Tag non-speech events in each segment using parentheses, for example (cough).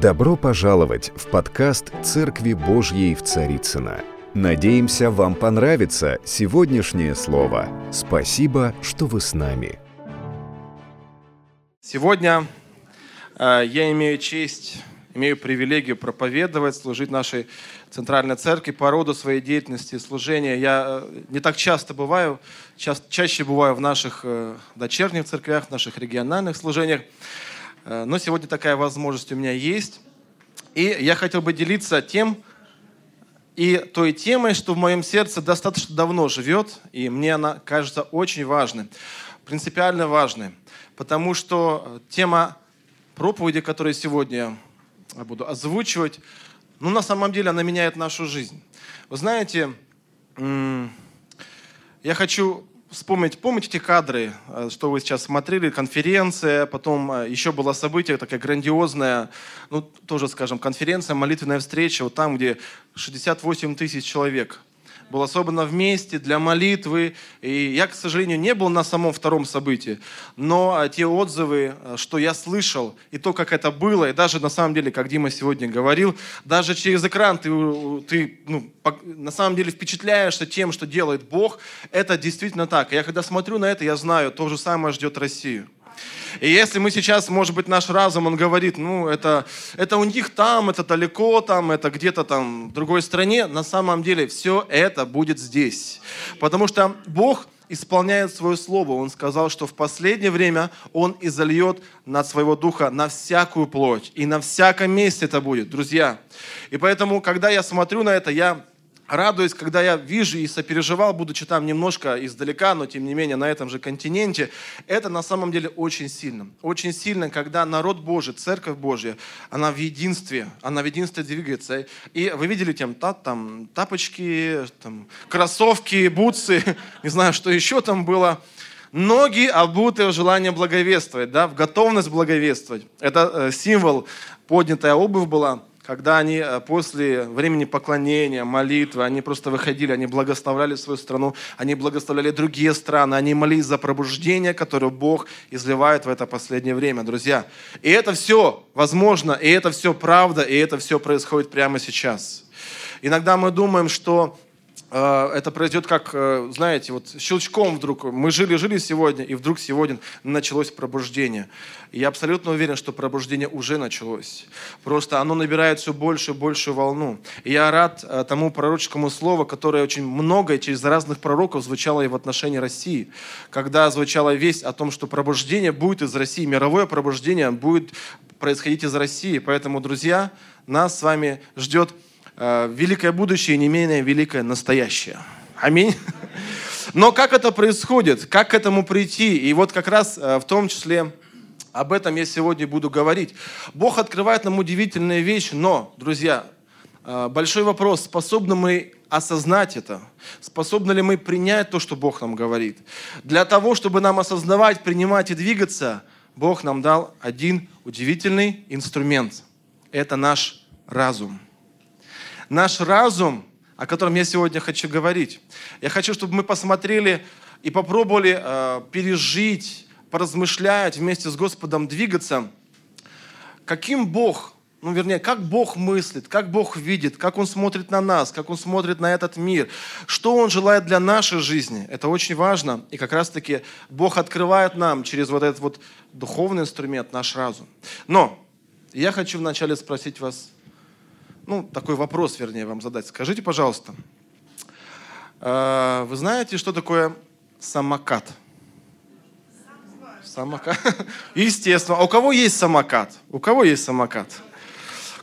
Добро пожаловать в подкаст «Церкви Божьей в Царицыно». Надеемся, вам понравится сегодняшнее слово. Спасибо, что вы с нами. Сегодня э, я имею честь, имею привилегию проповедовать, служить нашей центральной церкви по роду своей деятельности и служения. Я э, не так часто бываю, ча чаще бываю в наших э, дочерних церквях, в наших региональных служениях. Э, но сегодня такая возможность у меня есть. И я хотел бы делиться тем, и той темой, что в моем сердце достаточно давно живет, и мне она кажется очень важной, принципиально важной, потому что тема проповеди, которую сегодня я буду озвучивать, ну, на самом деле она меняет нашу жизнь. Вы знаете, я хочу вспомнить, помните кадры, э, что вы сейчас смотрели, конференция, потом э, еще было событие такое грандиозное, ну, тоже, скажем, конференция, молитвенная встреча, вот там, где 68 тысяч человек было собрано вместе для молитвы. И я, к сожалению, не был на самом втором событии, но а, те отзывы, а, что я слышал, и то, как это было, и даже на самом деле, как Дима сегодня говорил, даже через экран ты, ты ну, на самом деле впечатляешься тем, что делает Бог, это действительно так. Я когда смотрю на это, я знаю, то же самое ждет Россию. И если мы сейчас, может быть, наш разум, он говорит, ну, это, это у них там, это далеко там, это где-то там в другой стране, на самом деле все это будет здесь. Потому что Бог исполняет свое слово. Он сказал, что в последнее время Он изольет над своего духа на всякую плоть. И на всяком месте это будет, друзья. И поэтому, когда я смотрю на это, я радуюсь, когда я вижу и сопереживал, будучи там немножко издалека, но тем не менее на этом же континенте, это на самом деле очень сильно. Очень сильно, когда народ Божий, Церковь Божья, она в единстве, она в единстве двигается. И вы видели там, та, там тапочки, там, кроссовки, бутсы, (laughs) не знаю, что еще там было. Ноги обуты в желание благовествовать, да, в готовность благовествовать. Это э, символ, поднятая обувь была – когда они э, после времени поклонения, молитвы, они просто выходили, они благословляли свою страну, они благословляли другие страны, они молились за пробуждение, которое Бог изливает в это последнее время, друзья. И это все возможно, и это все правда, и это все происходит прямо сейчас. Иногда мы думаем, что это произойдет как, э, знаете, вот щелчком вдруг. Мы жили-жили сегодня, и вдруг сегодня началось пробуждение. Я абсолютно уверен, что пробуждение уже началось. Просто оно набирает все большую и большую волну. И я рад э, тому пророческому слову, которое очень многое через разных пророков звучало и в отношении России. Когда звучала весть о том, что пробуждение будет из России, мировое пробуждение будет происходить из России. Поэтому, друзья, нас с вами ждет великое будущее и не менее великое настоящее. Аминь. Но как это происходит? Как к этому прийти? И вот как раз э, в том числе об этом я сегодня буду говорить. Бог открывает нам удивительные вещи, но, друзья, э, большой вопрос, способны мы осознать это? Способны ли мы принять то, что Бог нам говорит? Для того, чтобы нам осознавать, принимать и двигаться, Бог нам дал один удивительный инструмент. Это наш разум. Наш разум, о котором я сегодня хочу говорить. Я хочу, чтобы мы посмотрели и попробовали э, пережить, поразмышлять вместе с Господом, двигаться. Каким Бог, ну вернее, как Бог мыслит, как Бог видит, как Он смотрит на нас, как Он смотрит на этот мир, что Он желает для нашей жизни. Это очень важно. И как раз-таки Бог открывает нам через вот этот вот духовный инструмент наш разум. Но я хочу вначале спросить вас, ну, такой вопрос, вернее, вам задать. Скажите, пожалуйста, э, вы знаете, что такое самокат? Самокат? (laughs) Естественно. А у кого есть самокат? У кого есть самокат?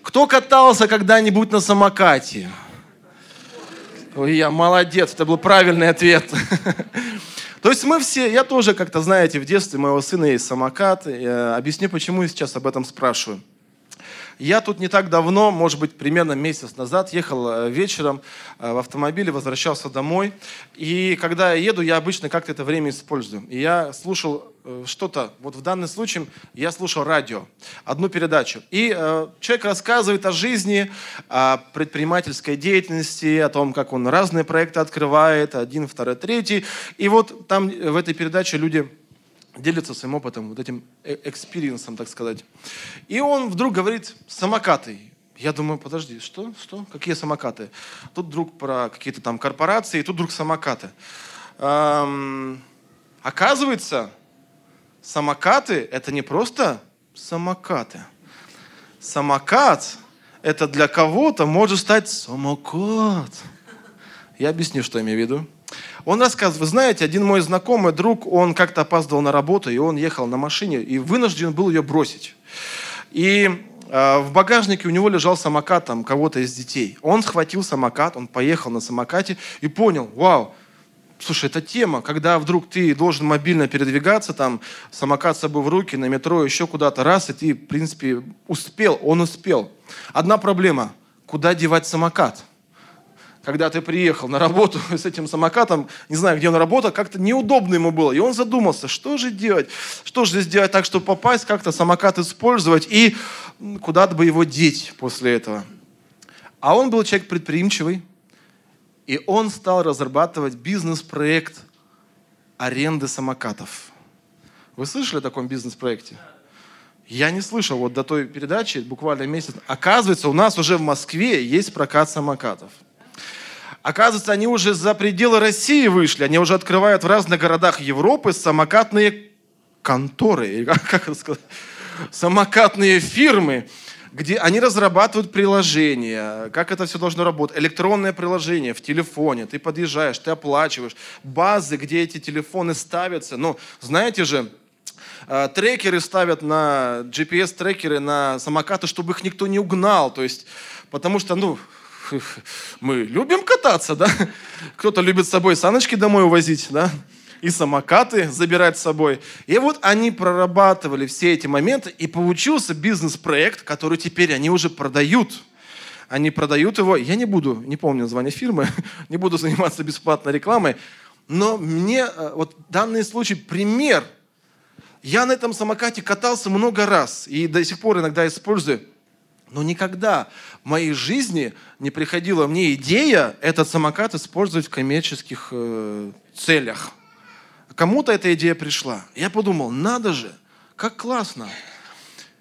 Кто катался когда-нибудь на самокате? Ой, я молодец, это был правильный ответ. (laughs) То есть мы все, я тоже как-то, знаете, в детстве моего сына есть самокат. Я объясню, почему я сейчас об этом спрашиваю. Я тут не так давно, может быть, примерно месяц назад, ехал э, вечером э, в автомобиле, возвращался домой. И когда я еду, я обычно как-то это время использую. И я слушал э, что-то, вот в данном случае я слушал радио, одну передачу. И э, человек рассказывает о жизни, о предпринимательской деятельности, о том, как он разные проекты открывает, один, второй, третий. И вот там в этой передаче люди делится своим опытом, вот этим э, experience ом, так сказать. И он вдруг говорит, самокаты. Я думаю, подожди, что? Что? Какие самокаты? Тут вдруг про какие-то там корпорации, тут вдруг самокаты. Эм, оказывается, самокаты – это не просто самокаты. Самокат – это для кого-то может стать самокат. Я объясню, что я имею в виду. Он рассказывает, вы знаете, один мой знакомый друг, он как-то опаздывал на работу, и он ехал на машине, и вынужден был ее бросить. И э, в багажнике у него лежал самокат там кого-то из детей. Он схватил самокат, он поехал на самокате и понял, вау, Слушай, это тема, когда вдруг ты должен мобильно передвигаться, там, самокат с собой в руки, на метро, еще куда-то, раз, и ты, в принципе, успел, он успел. Одна проблема, куда девать самокат? Когда ты приехал на работу (laughs) с этим самокатом, не знаю, где он работал, как-то неудобно ему было. И он задумался, что же делать? Что же сделать так, чтобы попасть, как-то самокат использовать и куда-то бы его деть после этого. А он был человек предприимчивый, и он стал разрабатывать бизнес-проект аренды самокатов. Вы слышали о таком бизнес-проекте? Я не слышал вот до той передачи, буквально месяц. Оказывается, у нас уже в Москве есть прокат самокатов. Оказывается, они уже за пределы России вышли. Они уже открывают в разных городах Европы самокатные конторы, как это сказать, самокатные фирмы, где они разрабатывают приложения, как это все должно работать. Электронное приложение в телефоне. Ты подъезжаешь, ты оплачиваешь. Базы, где эти телефоны ставятся. Ну, знаете же, э, трекеры ставят на GPS-трекеры на самокаты, чтобы их никто не угнал. То есть, потому что, ну, мы любим кататься, да? Кто-то любит с собой саночки домой увозить, да? И самокаты забирать с собой. И вот они прорабатывали все эти моменты, и получился бизнес-проект, который теперь они уже продают. Они продают его, я не буду, не помню название фирмы, (laughs) не буду заниматься бесплатной рекламой, но мне э, вот данный случай пример. Я на этом самокате катался много раз и до сих пор иногда использую. Но никогда в моей жизни не приходила мне идея этот самокат использовать в коммерческих э, целях. Кому-то эта идея пришла. Я подумал, надо же, как классно.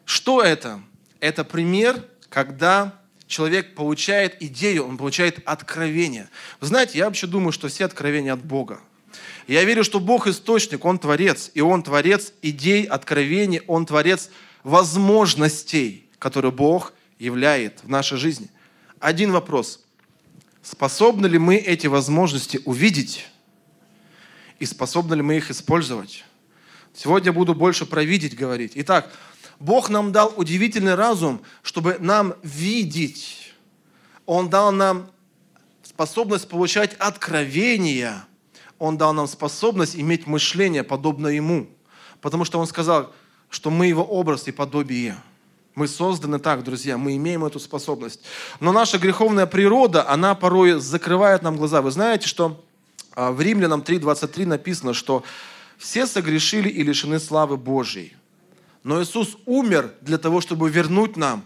Что это? Это пример, когда человек получает идею, он получает откровение. Вы знаете, я вообще думаю, что все откровения от Бога. Я верю, что Бог источник, Он творец, и Он творец идей, откровений, Он творец возможностей, которые Бог являет в нашей жизни. Один вопрос. Способны ли мы эти возможности увидеть? И способны ли мы их использовать? Сегодня буду больше про видеть говорить. Итак, Бог нам дал удивительный разум, чтобы нам видеть. Он дал нам способность получать откровения. Он дал нам способность иметь мышление, подобное Ему. Потому что Он сказал, что мы Его образ и подобие. Мы созданы так, друзья, мы имеем эту способность. Но наша греховная природа, она порой закрывает нам глаза. Вы знаете, что а, в Римлянам 3.23 написано, что все согрешили и лишены славы Божьей. Но Иисус умер для того, чтобы вернуть нам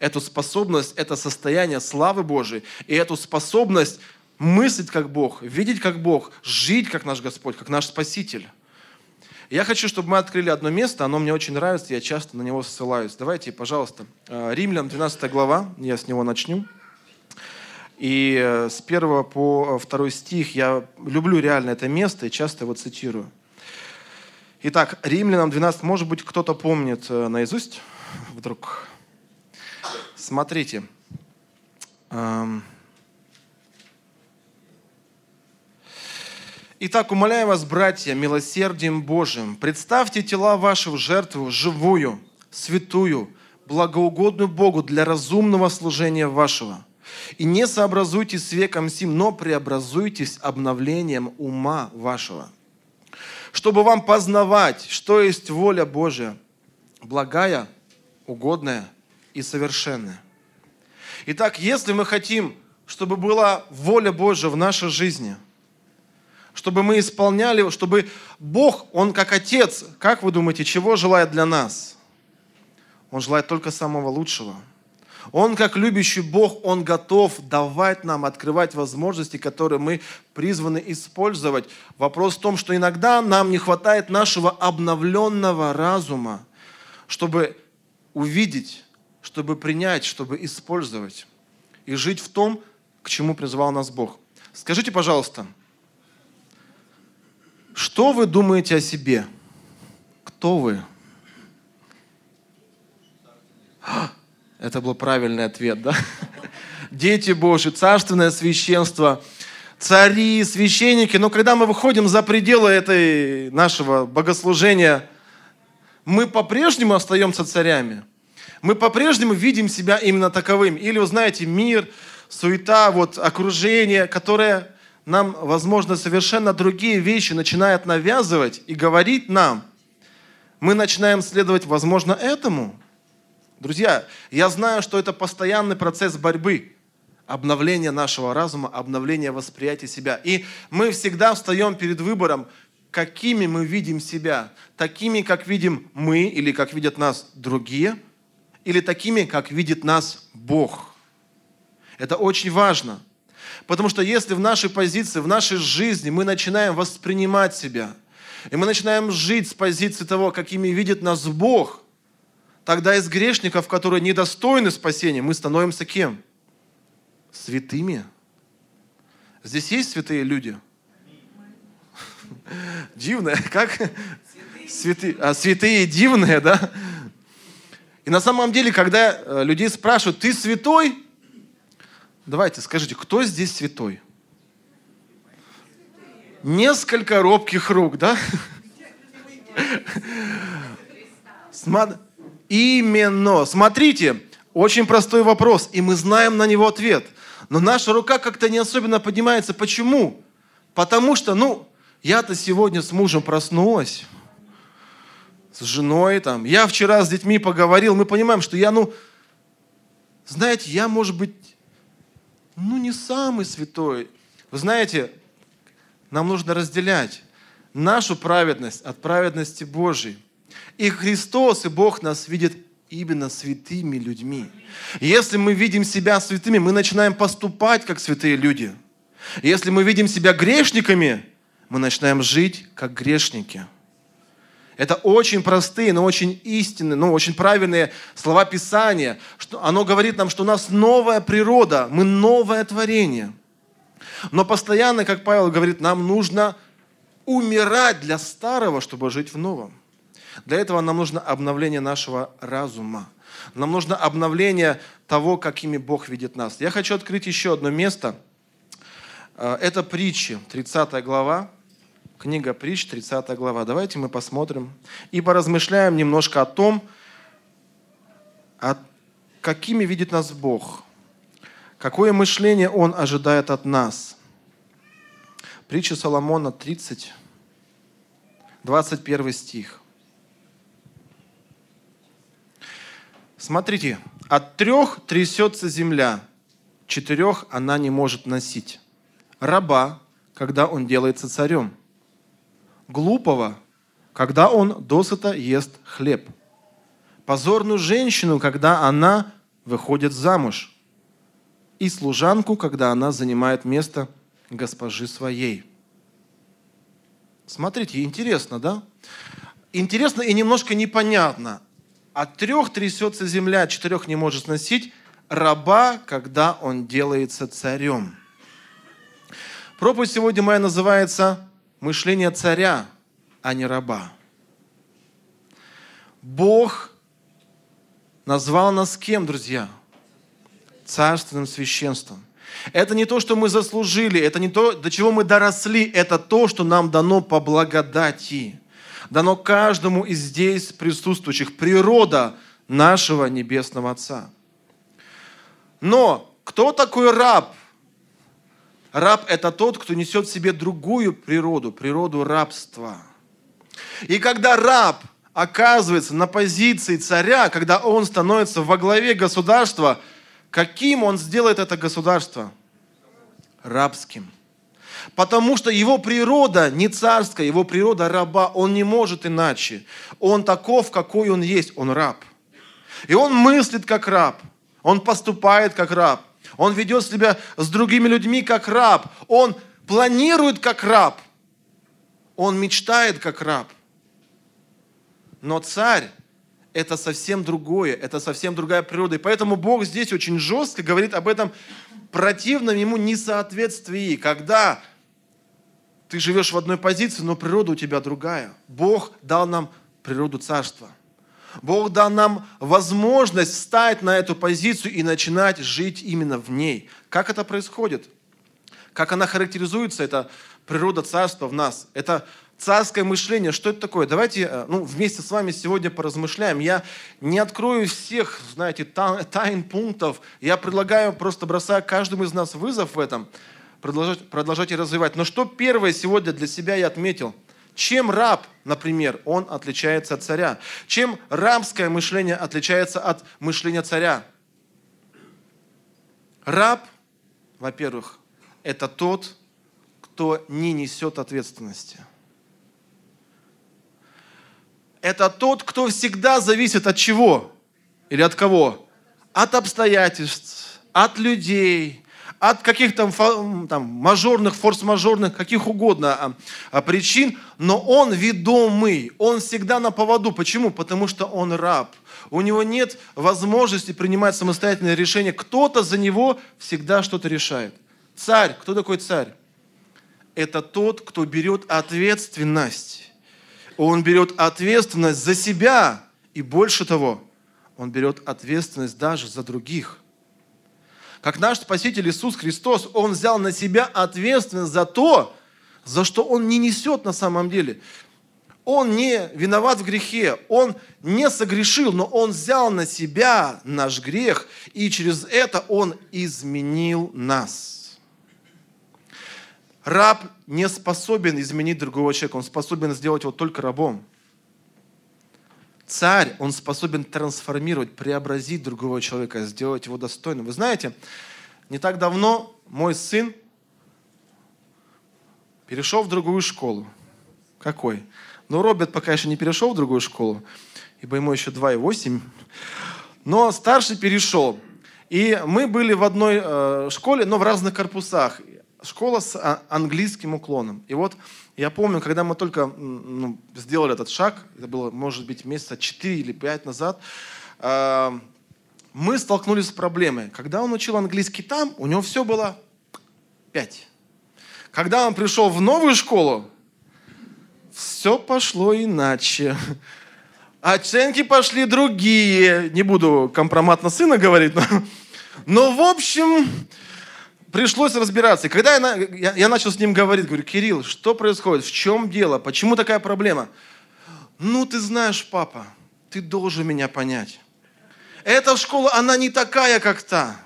эту способность, это состояние славы Божией и эту способность мыслить как Бог, видеть как Бог, жить как наш Господь, как наш Спаситель. Я хочу, чтобы мы открыли одно место, оно мне очень нравится, я часто на него ссылаюсь. Давайте, пожалуйста, э, Римлян, 12 глава, я с него начну. И э, с 1 по 2 стих я люблю реально это место и часто его цитирую. Итак, Римлянам 12, может быть, кто-то помнит э, наизусть вдруг. Смотрите. Эм, Итак, умоляю вас, братья, милосердием Божиим, представьте тела ваши в жертву живую, святую, благоугодную Богу для разумного служения вашего. И не сообразуйтесь с веком сим, но преобразуйтесь обновлением ума вашего, чтобы вам познавать, что есть воля Божия, благая, угодная и совершенная. Итак, если мы хотим, чтобы была воля Божия в нашей жизни – чтобы мы исполняли, чтобы Бог, Он как Отец, как вы думаете, чего желает для нас? Он желает только самого лучшего. Он, как любящий Бог, Он готов давать нам, открывать возможности, которые мы призваны использовать. Вопрос в том, что иногда нам не хватает нашего обновленного разума, чтобы увидеть, чтобы принять, чтобы использовать и жить в том, к чему призвал нас Бог. Скажите, пожалуйста, что вы думаете о себе? Кто вы? (gasps) Это был правильный ответ, да? (laughs) Дети Божьи, царственное священство, цари, священники. Но когда мы выходим за пределы этой нашего богослужения, мы по-прежнему остаемся царями. Мы по-прежнему видим себя именно таковым. Или, вы знаете, мир, суета, вот, окружение, которое нам, возможно, совершенно другие вещи начинает навязывать и говорить нам. Мы начинаем следовать, возможно, этому – Друзья, я знаю, что это постоянный процесс борьбы, обновления нашего разума, обновления восприятия себя. И мы всегда встаем перед выбором, какими мы видим себя. Такими, как видим мы или как видят нас другие, или такими, как видит нас Бог. Это очень важно. Потому что если в нашей позиции, в нашей жизни мы начинаем воспринимать себя, и мы начинаем жить с позиции того, какими видит нас Бог – Тогда из грешников, которые недостойны спасения, мы становимся кем? Святыми. Здесь есть святые люди? (laughs) Дивные, как? Святые, а, святые дивные, да? И на самом деле, когда э, людей спрашивают, ты святой? Давайте, скажите, кто здесь святой? Несколько робких рук, да? Именно. Смотрите, очень простой вопрос, и мы знаем на него ответ. Но наша рука как-то не особенно поднимается. Почему? Потому что, ну, я-то сегодня с мужем проснулась, с женой там. Я вчера с детьми поговорил, мы понимаем, что я, ну, знаете, я, может быть, ну, не самый святой. Вы знаете, нам нужно разделять нашу праведность от праведности Божьей. И Христос, и Бог нас видит именно святыми людьми. Если мы видим себя святыми, мы начинаем поступать как святые люди. Если мы видим себя грешниками, мы начинаем жить как грешники. Это очень простые, но очень истинные, но очень правильные слова Писания. Что оно говорит нам, что у нас новая природа, мы новое творение. Но постоянно, как Павел говорит, нам нужно умирать для старого, чтобы жить в новом. Для этого нам нужно обновление нашего разума. Нам нужно обновление того, какими Бог видит нас. Я хочу открыть еще одно место. Э, это притчи, 30 глава. Книга притч, 30 глава. Давайте мы посмотрим и поразмышляем немножко о том, о какими видит нас Бог. Какое мышление Он ожидает от нас. Притча Соломона 30, 21 стих. Смотрите, от трех трясется земля, четырех она не может носить. Раба, когда он делается царем. Глупого, когда он досыта ест хлеб. Позорную женщину, когда она выходит замуж. И служанку, когда она занимает место госпожи своей. Смотрите, интересно, да? Интересно и немножко непонятно. От трех трясется земля, четырех не может сносить раба, когда он делается царем. Проповедь сегодня моя называется «Мышление царя, а не раба». Бог назвал нас кем, друзья? Царственным священством. Это не то, что мы заслужили, это не то, до чего мы доросли, это то, что нам дано по благодати дано каждому из здесь присутствующих природа нашего Небесного Отца. Но кто такой раб? Раб – это тот, кто несет в себе другую природу, природу рабства. И когда раб оказывается на позиции царя, когда он становится во главе государства, каким он сделает это государство? Рабским. Потому что его природа не царская, его природа раба. Он не может иначе. Он таков, какой он есть. Он раб. И он мыслит как раб. Он поступает как раб. Он ведет себя с другими людьми как раб. Он планирует как раб. Он мечтает как раб. Но царь – это совсем другое, это совсем другая природа. И поэтому Бог здесь очень жестко говорит об этом противном ему несоответствии, когда ты живешь в одной позиции, но природа у тебя другая. Бог дал нам природу царства. Бог дал нам возможность встать на эту позицию и начинать жить именно в ней. Как это происходит? Как она характеризуется, эта природа царства в нас? Это царское мышление. Что это такое? Давайте э, ну, вместе с вами сегодня поразмышляем. Я не открою всех, знаете, тайн пунктов. Я предлагаю, просто бросая каждому из нас вызов в этом, продолжать, продолжать и развивать. Но что первое сегодня для себя я отметил – чем раб, например, он отличается от царя? Чем рабское мышление отличается от мышления царя? Раб, во-первых, это тот, кто не несет ответственности. Это тот, кто всегда зависит от чего? Или от кого? От обстоятельств, от людей, от каких-то там, мажорных, форс-мажорных, каких угодно а, а, причин, но он ведомый, он всегда на поводу. Почему? Потому что он раб. У него нет возможности принимать самостоятельные решения. Кто-то за него всегда что-то решает. Царь. Кто такой царь? Это тот, кто берет ответственность. Он берет ответственность за себя. И больше того, он берет ответственность даже за других – как наш Спаситель Иисус Христос, Он взял на себя ответственность за то, за что Он не несет на самом деле. Он не виноват в грехе, Он не согрешил, но Он взял на себя наш грех, и через это Он изменил нас. Раб не способен изменить другого человека, он способен сделать его только рабом. Царь, он способен трансформировать, преобразить другого человека, сделать его достойным. Вы знаете, не так давно мой сын перешел в другую школу. Какой? Но Роберт пока еще не перешел в другую школу, ибо ему еще 2,8. Но старший перешел. И мы были в одной э, школе, но в разных корпусах. Школа с а, английским уклоном. И вот я помню, когда мы только ну, сделали этот шаг, это было, может быть, месяца 4 или 5 назад, э, мы столкнулись с проблемой. Когда он учил английский там, у него все было 5. Когда он пришел в новую школу, все пошло иначе. Оценки пошли другие. Не буду компромат на сына говорить, но, но в общем, пришлось разбираться. И когда я, я, я начал с ним говорить, говорю, Кирилл, что происходит, в чем дело, почему такая проблема? Ну, ты знаешь, папа, ты должен меня понять. Эта школа, она не такая, как та.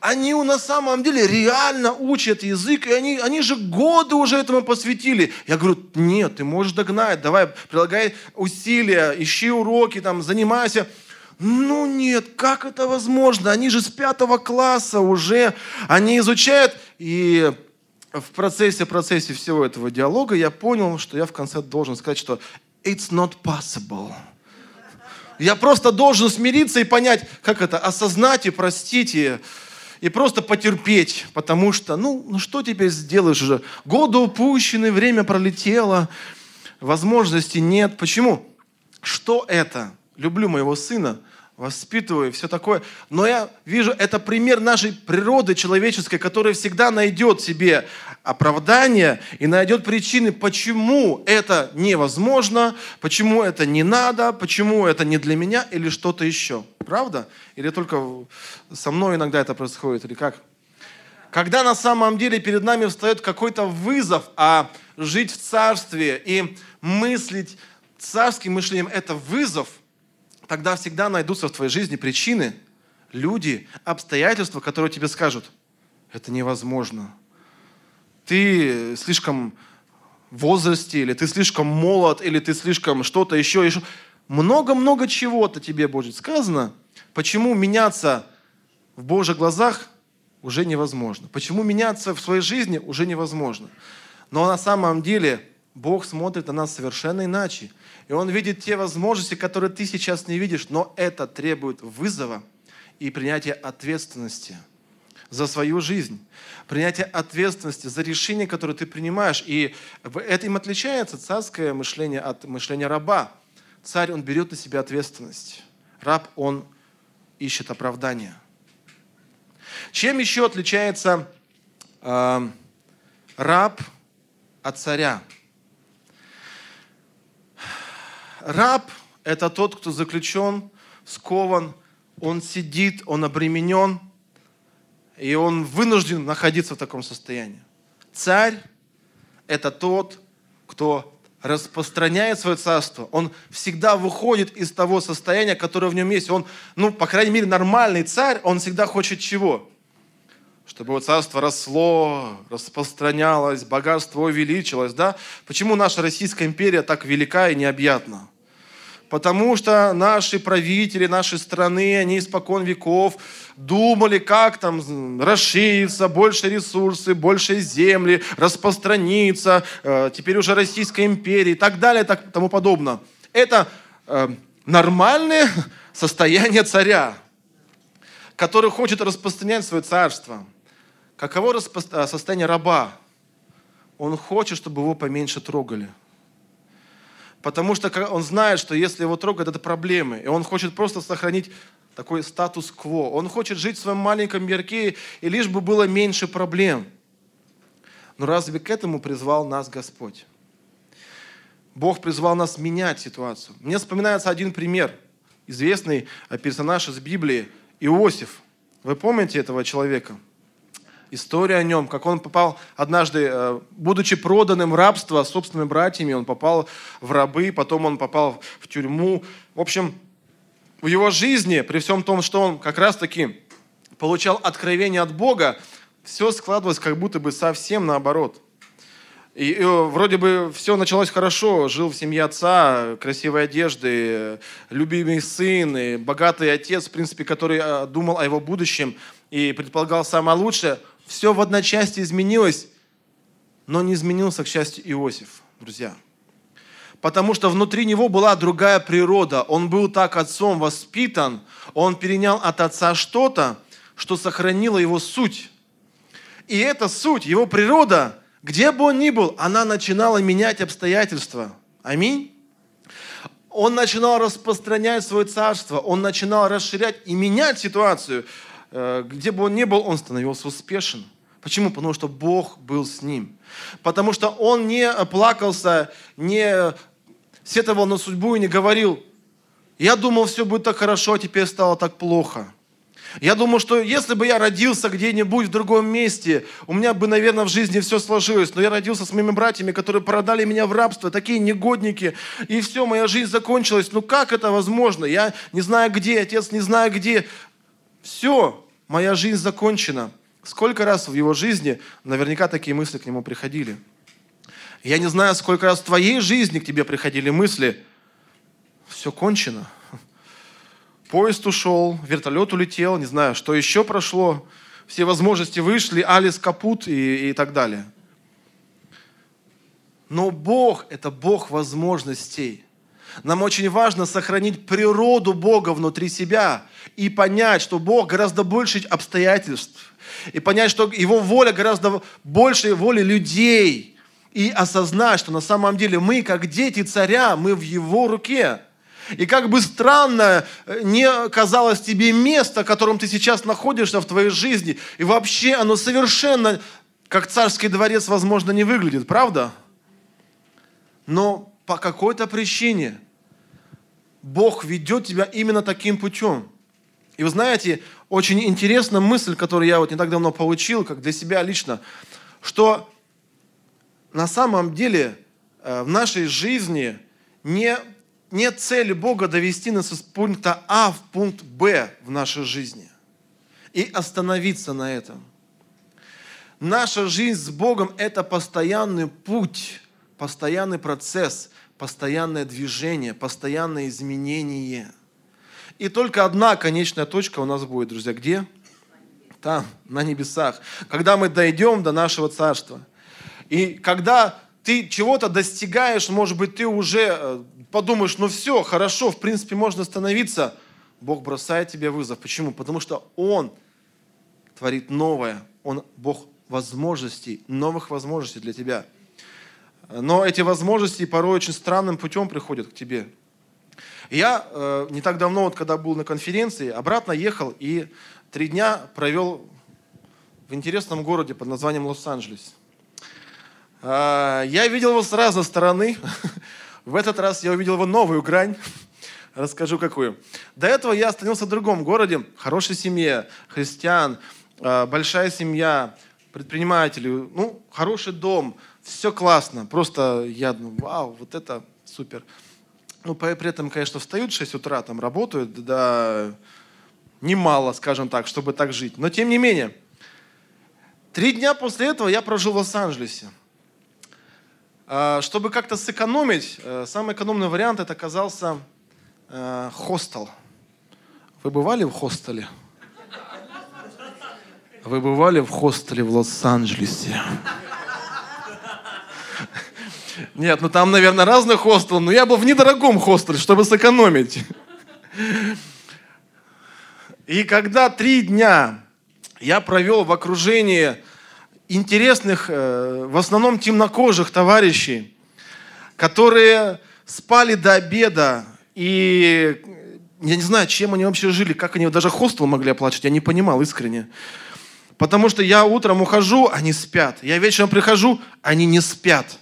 Они на самом деле реально учат язык, и они, они же годы уже этому посвятили. Я говорю, нет, ты можешь догнать, давай, прилагай усилия, ищи уроки, там, занимайся. Ну нет, как это возможно? Они же с пятого класса уже, они изучают. И в процессе, процессе всего этого диалога я понял, что я в конце должен сказать, что it's not possible. Я просто должен смириться и понять, как это, осознать и простить, и, и просто потерпеть, потому что, ну, ну что теперь сделаешь уже? Годы упущены, время пролетело, возможностей нет. Почему? Что это? Люблю моего сына, воспитываю, все такое. Но я вижу, это пример нашей природы человеческой, которая всегда найдет себе оправдание и найдет причины, почему это невозможно, почему это не надо, почему это не для меня или что-то еще. Правда? Или только со мной иногда это происходит, или как? Когда на самом деле перед нами встает какой-то вызов, а жить в царстве и мыслить царским мышлением – это вызов – тогда всегда найдутся в твоей жизни причины, люди, обстоятельства, которые тебе скажут, это невозможно. Ты слишком в возрасте, или ты слишком молод, или ты слишком что-то еще, еще. Много-много чего-то тебе будет сказано. Почему меняться в Божьих глазах уже невозможно? Почему меняться в своей жизни уже невозможно? Но на самом деле Бог смотрит на нас совершенно иначе. И Он видит те возможности, которые ты сейчас не видишь, но это требует вызова и принятие ответственности за свою жизнь, принятие ответственности за решения, которые ты принимаешь. И этим отличается царское мышление от мышления раба. Царь, он берет на себя ответственность. Раб, он ищет оправдания. Чем еще отличается э, раб от царя? Раб – это тот, кто заключен, скован, он сидит, он обременен, и он вынужден находиться в таком состоянии. Царь – это тот, кто распространяет свое царство, он всегда выходит из того состояния, которое в нем есть. Он, ну, по крайней мере, нормальный царь, он всегда хочет чего? Чтобы его царство росло, распространялось, богатство увеличилось, да? Почему наша Российская империя так велика и необъятна? Потому что наши правители нашей страны, они испокон веков думали, как там расшириться, больше ресурсы, больше земли, распространиться, э, теперь уже Российская империя и так далее, так, тому подобное. Это э, нормальное (laughs) состояние царя, который хочет распространять свое царство. Каково э, состояние раба? Он хочет, чтобы его поменьше трогали – Потому что он знает, что если его трогают, это проблемы. И он хочет просто сохранить такой статус-кво. Он хочет жить в своем маленьком мирке, и лишь бы было меньше проблем. Но разве к этому призвал нас Господь? Бог призвал нас менять ситуацию. Мне вспоминается один пример. Известный персонаж из Библии – Иосиф. Вы помните этого человека? История о нем, как он попал однажды, э, будучи проданным в рабство собственными братьями, он попал в рабы, потом он попал в тюрьму. В общем, в его жизни, при всем том, что он как раз-таки получал откровение от Бога, все складывалось как будто бы совсем наоборот. И, и вроде бы все началось хорошо, жил в семье отца, красивой одежды, любимый сын, и богатый отец, в принципе, который э, думал о его будущем и предполагал самое лучшее – все в одночасье изменилось, но не изменился, к счастью, Иосиф, друзья. Потому что внутри него была другая природа. Он был так отцом воспитан, он перенял от отца что-то, что сохранило его суть. И эта суть, его природа, где бы он ни был, она начинала менять обстоятельства. Аминь. Он начинал распространять свое царство, он начинал расширять и менять ситуацию. Э, где бы он ни был, он становился успешен. Почему? Потому что Бог был с ним. Потому что он не плакался, не сетовал на судьбу и не говорил, я думал, все будет так хорошо, а теперь стало так плохо. Я думал, что если бы я родился где-нибудь в другом месте, у меня бы, наверное, в жизни все сложилось. Но я родился с моими братьями, которые продали меня в рабство, такие негодники, и все, моя жизнь закончилась. Ну как это возможно? Я не знаю где, отец не знаю где. Все, моя жизнь закончена. Сколько раз в его жизни наверняка такие мысли к нему приходили. Я не знаю, сколько раз в твоей жизни к тебе приходили мысли, все кончено. Поезд ушел, вертолет улетел, не знаю, что еще прошло, все возможности вышли, Алис капут и, и так далее. Но Бог – это Бог возможностей. Нам очень важно сохранить природу Бога внутри себя и понять, что Бог гораздо больше обстоятельств. И понять, что Его воля гораздо больше воли людей. И осознать, что на самом деле мы, как дети царя, мы в Его руке. И как бы странно э, не казалось тебе место, в котором ты сейчас находишься в твоей жизни, и вообще оно совершенно как царский дворец, возможно, не выглядит, правда? Но по какой-то причине Бог ведет тебя именно таким путем. И вы знаете, очень интересная мысль, которую я вот не так давно получил, как для себя лично, что на самом деле э, в нашей жизни не, не цель Бога довести нас из пункта А в пункт Б в нашей жизни и остановиться на этом. Наша жизнь с Богом – это постоянный путь, постоянный процесс – постоянное движение, постоянное изменение. И только одна конечная точка у нас будет, друзья, где? Там, на небесах. Когда мы дойдем до нашего царства. И когда ты чего-то достигаешь, может быть, ты уже э, подумаешь, ну все, хорошо, в принципе, можно остановиться. Бог бросает тебе вызов. Почему? Потому что Он творит новое. Он Бог возможностей, новых возможностей для тебя. Но эти возможности порой очень странным путем приходят к тебе. Я э, не так давно, вот, когда был на конференции, обратно ехал и три дня провел в интересном городе под названием Лос-Анджелес. Э, я видел его с разной стороны. (laughs) В этот раз я увидел его новую грань. (laughs) Расскажу какую. До этого я остановился в другом городе, хорошей семье, христиан, э, большая семья, предприниматели, ну, хороший дом, все классно. Просто я, ну, вау, вот это супер. Ну, при этом, конечно, встают в 6 утра, там работают, да, немало, скажем так, чтобы так жить. Но тем не менее, три дня после этого я прожил в Лос-Анджелесе. А, чтобы как-то сэкономить, э, самый экономный вариант это оказался э, хостел. Вы бывали в хостеле? Вы бывали в хостеле в Лос-Анджелесе? Нет, ну там, наверное, разных хостел, но я был в недорогом хостеле, чтобы сэкономить. И когда три дня я провел в окружении интересных, э, в основном темнокожих товарищей, которые спали до обеда, и я не знаю, чем они вообще жили, как они даже хостел могли оплачивать, я не понимал искренне. Потому что я утром ухожу, они спят. Я вечером прихожу, они не спят.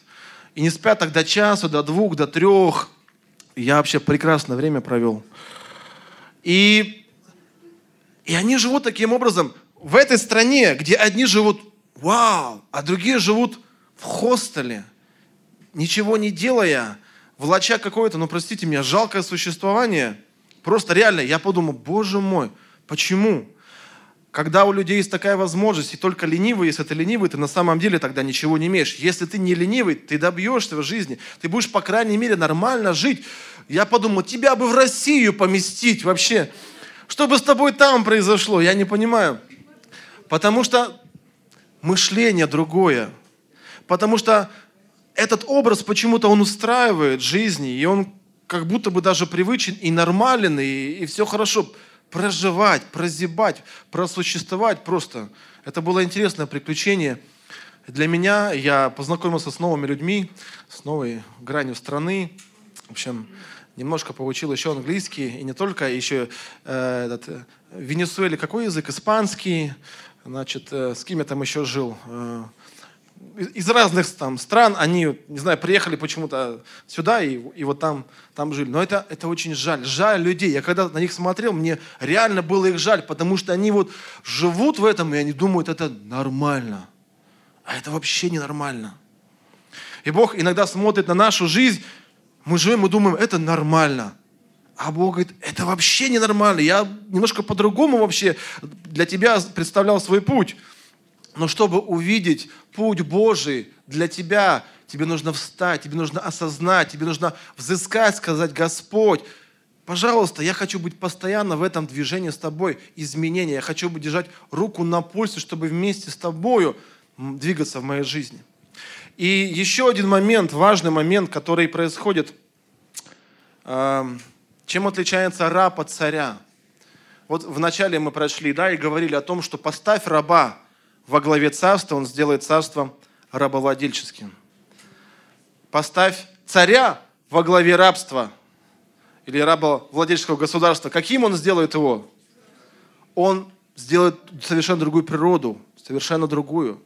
И не спят так до часу, до двух, до трех. Я вообще прекрасное время провел. И, и они живут таким образом в этой стране, где одни живут вау, а другие живут в хостеле, ничего не делая, влача какое-то, ну простите меня, жалкое существование. Просто реально, я подумал, боже мой, почему? Когда у людей есть такая возможность, и только ленивый, если ты ленивый, ты на самом деле тогда ничего не имеешь. Если ты не ленивый, ты добьешься в жизни. Ты будешь, по крайней мере, нормально жить. Я подумал, тебя бы в Россию поместить вообще. Что бы с тобой там произошло? Я не понимаю. Потому что мышление другое. Потому что этот образ почему-то он устраивает жизни, и он как будто бы даже привычен и нормален, и, и все хорошо проживать, прозябать, просуществовать просто. Это было интересное приключение. Для меня я познакомился с новыми людьми, с новой гранью страны. В общем, немножко получил еще английский, и не только, еще э, этот, в Венесуэле какой язык? Испанский. Значит, э, с кем я там еще жил? Э, из разных там стран, они, не знаю, приехали почему-то сюда и, и вот там, там жили. Но это, это очень жаль. Жаль людей. Я когда на них смотрел, мне реально было их жаль, потому что они вот живут в этом, и они думают, это нормально. А это вообще ненормально. И Бог иногда смотрит на нашу жизнь, мы живем и думаем, это нормально. А Бог говорит, это вообще ненормально. Я немножко по-другому вообще для тебя представлял свой путь. Но чтобы увидеть путь Божий для тебя, тебе нужно встать, тебе нужно осознать, тебе нужно взыскать, сказать, Господь, пожалуйста, я хочу быть постоянно в этом движении с тобой, изменения. Я хочу держать руку на пульсе, чтобы вместе с тобою двигаться в моей жизни. И еще один момент, важный момент, который происходит. Эм, чем отличается раб от царя? Вот вначале мы прошли, да, и говорили о том, что поставь раба во главе царства, он сделает царство рабовладельческим. Поставь царя во главе рабства или рабовладельческого государства. Каким он сделает его? Он сделает совершенно другую природу, совершенно другую.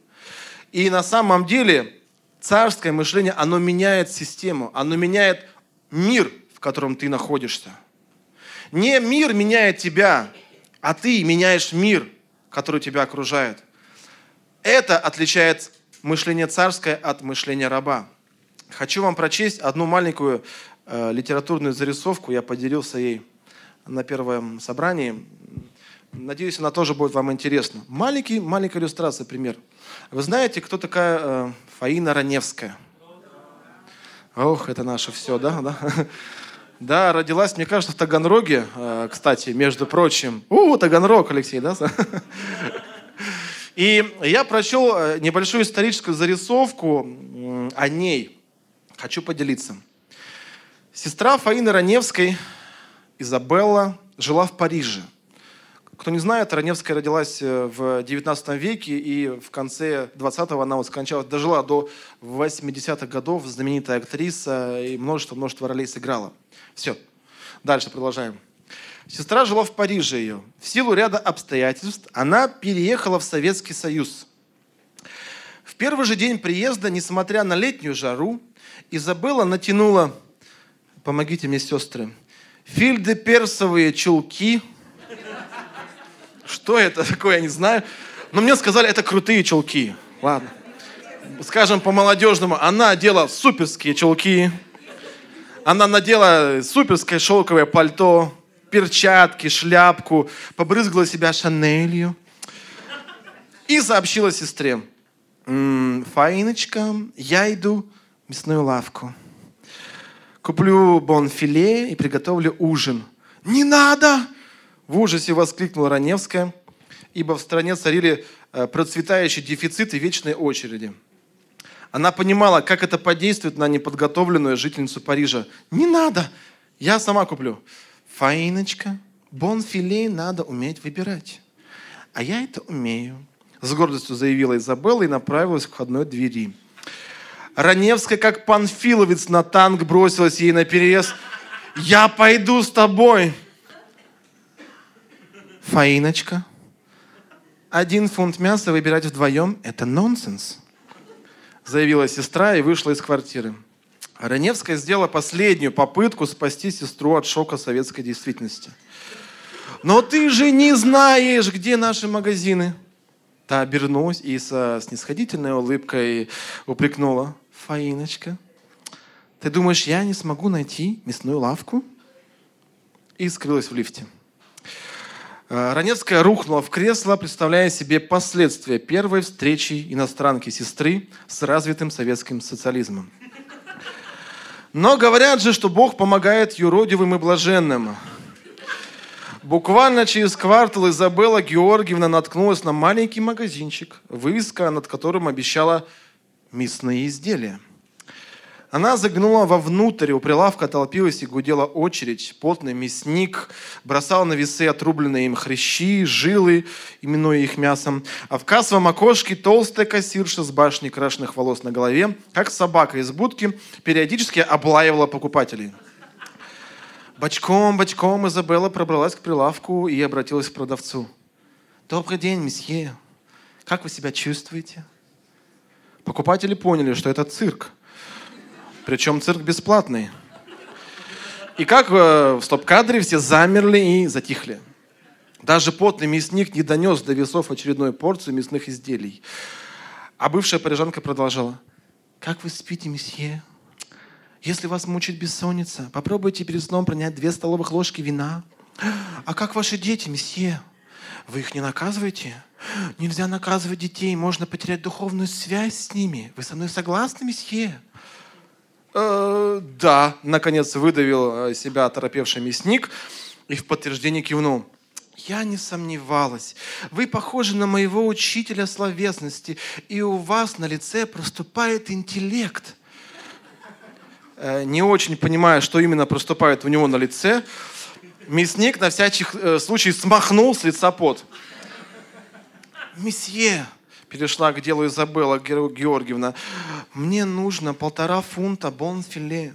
И на самом деле царское мышление, оно меняет систему, оно меняет мир, в котором ты находишься. Не мир меняет тебя, а ты меняешь мир, который тебя окружает. Это отличает мышление царское от мышления раба. Хочу вам прочесть одну маленькую э, литературную зарисовку. Я поделился ей на первом собрании. Надеюсь, она тоже будет вам интересна. Маленький, маленькая иллюстрация, пример. Вы знаете, кто такая э, Фаина Раневская? Ох, это наше все, да? Да, (laughs) да родилась, мне кажется, в Таганроге, э, кстати, между прочим. У, Таганрог, Алексей, да? (laughs) И я прочел э, небольшую историческую зарисовку о ней. Хочу поделиться. Сестра Фаины Раневской, Изабелла, жила в Париже. Кто не знает, Раневская родилась э, в 19 веке, и в конце 20-го она вот скончалась, дожила до 80-х годов, знаменитая актриса, и множество-множество ролей сыграла. Все. Дальше продолжаем. Сестра жила в Париже ее. В силу ряда обстоятельств она переехала в Советский Союз. В первый же день приезда, несмотря на летнюю жару, Изабелла натянула, помогите мне, сестры, фильды персовые чулки. Что это такое, я не знаю. Но мне сказали, это крутые чулки. Ладно. Скажем по-молодежному, она одела суперские чулки. Она надела суперское шелковое пальто, перчатки, шляпку, побрызгала себя шанелью и сообщила сестре, «М, Фаиночка, я иду в мясную лавку. Куплю бонфиле и приготовлю ужин. Не надо! В ужасе воскликнула Раневская, ибо в стране царили э, процветающий дефицит и вечные очереди. Она понимала, как это подействует на неподготовленную жительницу Парижа. Не надо, я сама куплю. Фаиночка, бонфиле надо уметь выбирать. А я это умею. С гордостью заявила Изабелла и направилась к входной двери. Раневская, как панфиловец на танк, бросилась ей на перерез. «Я пойду с тобой!» Фаиночка, один фунт мяса выбирать вдвоем – это нонсенс, заявила сестра и вышла из квартиры. Раневская сделала последнюю попытку спасти сестру от шока советской действительности. «Но ты же не знаешь, где наши магазины!» Та обернулась и со снисходительной улыбкой упрекнула. «Фаиночка, ты думаешь, я не смогу найти мясную лавку?» И скрылась в лифте. Раневская рухнула в кресло, представляя себе последствия первой встречи иностранки-сестры с развитым советским социализмом. Но говорят же, что Бог помогает юродивым и блаженным. Буквально через квартал Изабелла Георгиевна наткнулась на маленький магазинчик, вывеска над которым обещала мясные изделия. Она заглянула вовнутрь, у прилавка толпилась и гудела очередь. Потный мясник бросал на весы отрубленные им хрящи, жилы, именуя их мясом. А в кассовом окошке толстая кассирша с башней крашенных волос на голове, как собака из будки, периодически облаивала покупателей. Бочком, бочком Изабелла пробралась к прилавку и обратилась к продавцу. «Добрый день, месье. Как вы себя чувствуете?» Покупатели поняли, что это цирк. Причем цирк бесплатный. И как э, в стоп-кадре все замерли и затихли. Даже потный мясник не донес до весов очередную порцию мясных изделий. А бывшая парижанка продолжала. «Как вы спите, месье? Если вас мучает бессонница, попробуйте перед сном принять две столовых ложки вина. А как ваши дети, месье? Вы их не наказываете? Нельзя наказывать детей, можно потерять духовную связь с ними. Вы со мной согласны, месье? «Э, да, наконец выдавил э, себя оторопевший мясник и в подтверждение кивнул. Я не сомневалась. Вы похожи на моего учителя словесности, и у вас на лице проступает интеллект. Э, не очень понимая, что именно проступает у него на лице, мясник на всякий случай смахнул с лица пот. «Месье», перешла к делу Изабелла Георгиевна. Мне нужно полтора фунта бонфиле.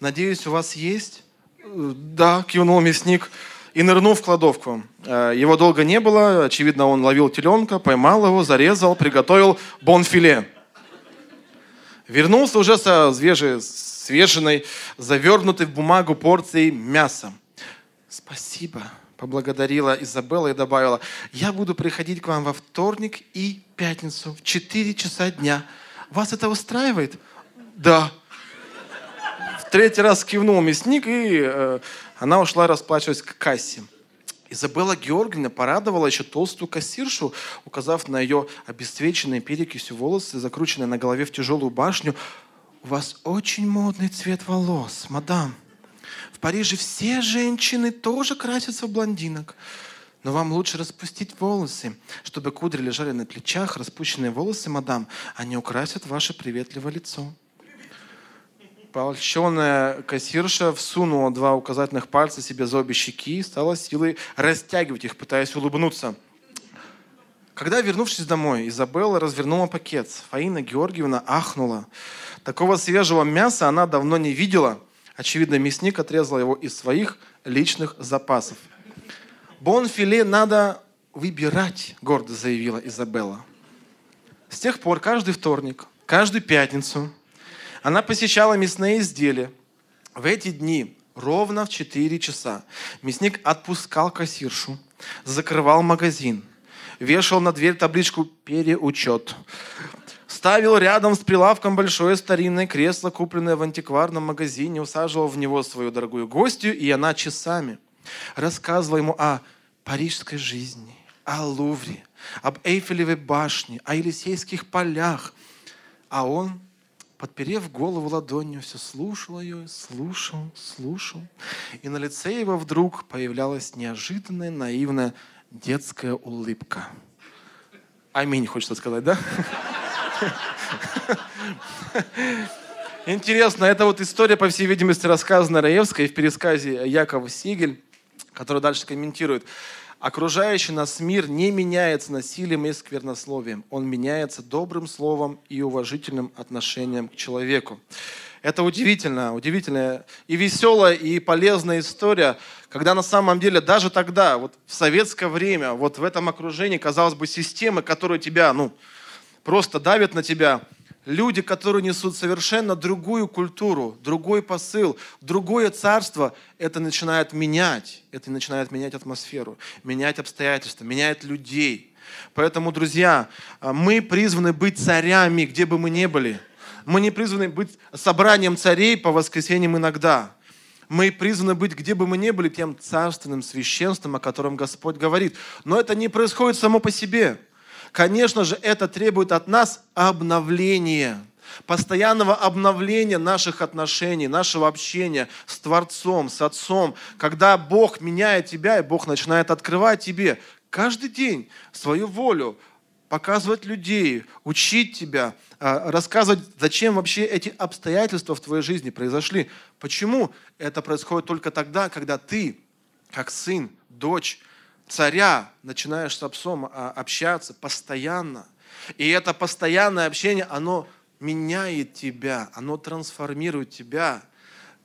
Надеюсь, у вас есть? «Э, да, кивнул мясник и нырнул в кладовку. Э, его долго не было. Очевидно, он ловил теленка, поймал его, зарезал, приготовил бонфиле. Вернулся уже со свежей, свеженной, завернутой в бумагу порцией мяса. Спасибо, поблагодарила Изабелла и добавила, я буду приходить к вам во вторник и пятницу в 4 часа дня. Вас это устраивает? Да. В третий раз кивнул мясник, и э, она ушла расплачиваться к кассе. Изабелла Георгиевна порадовала еще толстую кассиршу, указав на ее обесцвеченные перекисью волосы, закрученные на голове в тяжелую башню. «У вас очень модный цвет волос, мадам. Париже все женщины тоже красятся в блондинок. Но вам лучше распустить волосы, чтобы кудри лежали на плечах. Распущенные волосы, мадам, они украсят ваше приветливое лицо. Польщенная кассирша всунула два указательных пальца себе за обе щеки и стала силой растягивать их, пытаясь улыбнуться. Когда, вернувшись домой, Изабелла развернула пакет, Фаина Георгиевна ахнула. Такого свежего мяса она давно не видела. Очевидно, мясник отрезал его из своих личных запасов. «Бонфиле надо выбирать», — гордо заявила Изабелла. С тех пор каждый вторник, каждую пятницу она посещала мясные изделия. В эти дни ровно в 4 часа мясник отпускал кассиршу, закрывал магазин, вешал на дверь табличку «Переучет», ставил рядом с прилавком большое старинное кресло, купленное в антикварном магазине, усаживал в него свою дорогую гостью, и она часами рассказывала ему о парижской жизни, о Лувре, об Эйфелевой башне, о Елисейских полях. А он, подперев голову ладонью, все слушал ее, слушал, слушал. И на лице его вдруг появлялась неожиданная, наивная детская улыбка. Аминь, хочется сказать, да? Интересно, это вот история, по всей видимости, рассказана Раевской в пересказе Якова Сигель, который дальше комментирует. Окружающий нас мир не меняется насилием и сквернословием. Он меняется добрым словом и уважительным отношением к человеку. Это удивительно, удивительная и веселая, и полезная история, когда на самом деле даже тогда, вот в советское время, вот в этом окружении, казалось бы, системы, которые тебя, ну, просто давят на тебя, люди, которые несут совершенно другую культуру, другой посыл, другое царство, это начинает менять, это начинает менять атмосферу, менять обстоятельства, менять людей. Поэтому, друзья, мы призваны быть царями, где бы мы ни были. Мы не призваны быть собранием царей по воскресеньям иногда. Мы призваны быть, где бы мы ни были, тем царственным священством, о котором Господь говорит. Но это не происходит само по себе. Конечно же, это требует от нас обновления, постоянного обновления наших отношений, нашего общения с Творцом, с Отцом. Когда Бог меняет тебя, и Бог начинает открывать тебе каждый день свою волю, показывать людей, учить тебя, а, рассказывать, зачем вообще эти обстоятельства в твоей жизни произошли. Почему это происходит только тогда, когда ты, как сын, дочь, царя начинаешь с отцом а, общаться постоянно. И это постоянное общение, оно меняет тебя, оно трансформирует тебя.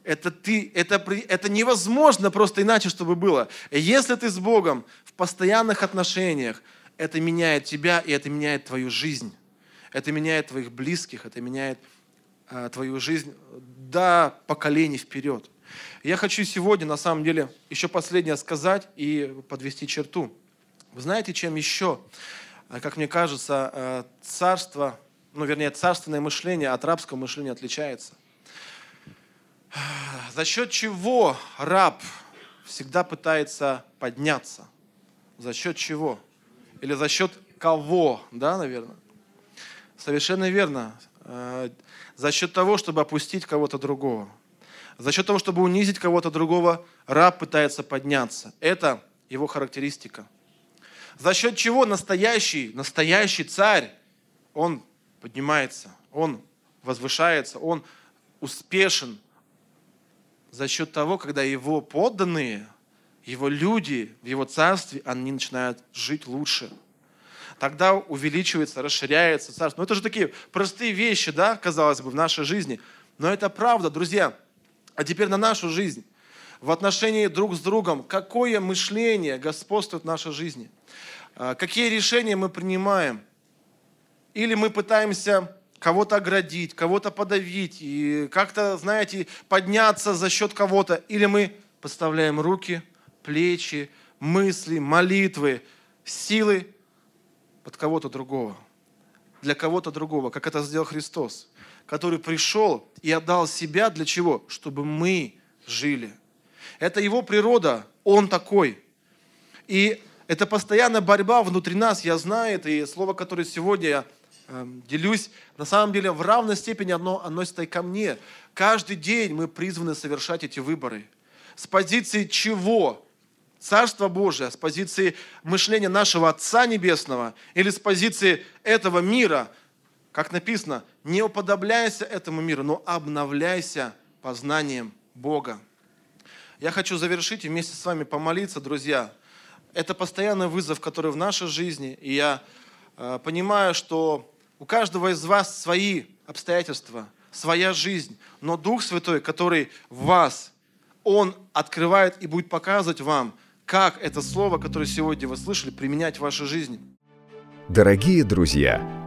Это, ты, это, это невозможно просто иначе, чтобы было. Если ты с Богом в постоянных отношениях, это меняет тебя, и это меняет твою жизнь. Это меняет твоих близких, это меняет э, твою жизнь до поколений вперед. Я хочу сегодня, на самом деле, еще последнее сказать и подвести черту. Вы знаете, чем еще, э, как мне кажется, э, царство, ну, вернее, царственное мышление от рабского мышления отличается? (sighs) За счет чего раб всегда пытается подняться? За счет чего? Или за счет кого, да, наверное? Совершенно верно. Э, за счет того, чтобы опустить кого-то другого. За счет того, чтобы унизить кого-то другого, раб пытается подняться. Это его характеристика. За счет чего настоящий, настоящий царь, он поднимается, он возвышается, он успешен. За счет того, когда его подданные, его люди в его царстве, они начинают жить лучше. Тогда увеличивается, расширяется царство. Ну, это же такие простые вещи, да, казалось бы, в нашей жизни. Но это правда, друзья. А теперь на нашу жизнь. В отношении друг с другом. Какое мышление господствует в нашей жизни? А, какие решения мы принимаем? Или мы пытаемся кого-то оградить, кого-то подавить и как-то, знаете, подняться за счет кого-то. Или мы подставляем руки, плечи, мысли, молитвы, силы под кого-то другого, для кого-то другого, как это сделал Христос который пришел и отдал себя для чего? Чтобы мы жили. Это его природа, он такой. И это постоянная борьба внутри нас, я знаю это, и слово, которое сегодня я э, делюсь, на самом деле в равной степени одно относится и ко мне. Каждый день мы призваны совершать эти выборы. С позиции чего? Царство Божие, с позиции мышления нашего Отца Небесного или с позиции этого мира, как написано, Не уподобляйся этому миру, но обновляйся познанием Бога. Я хочу завершить и вместе с вами помолиться, друзья. Это постоянный вызов, который в нашей жизни. И я э, понимаю, что у каждого из вас свои обстоятельства, своя жизнь. Но Дух Святой, который в вас, Он открывает и будет показывать вам, как это слово, которое сегодня вы слышали, применять в вашей жизни. Дорогие друзья,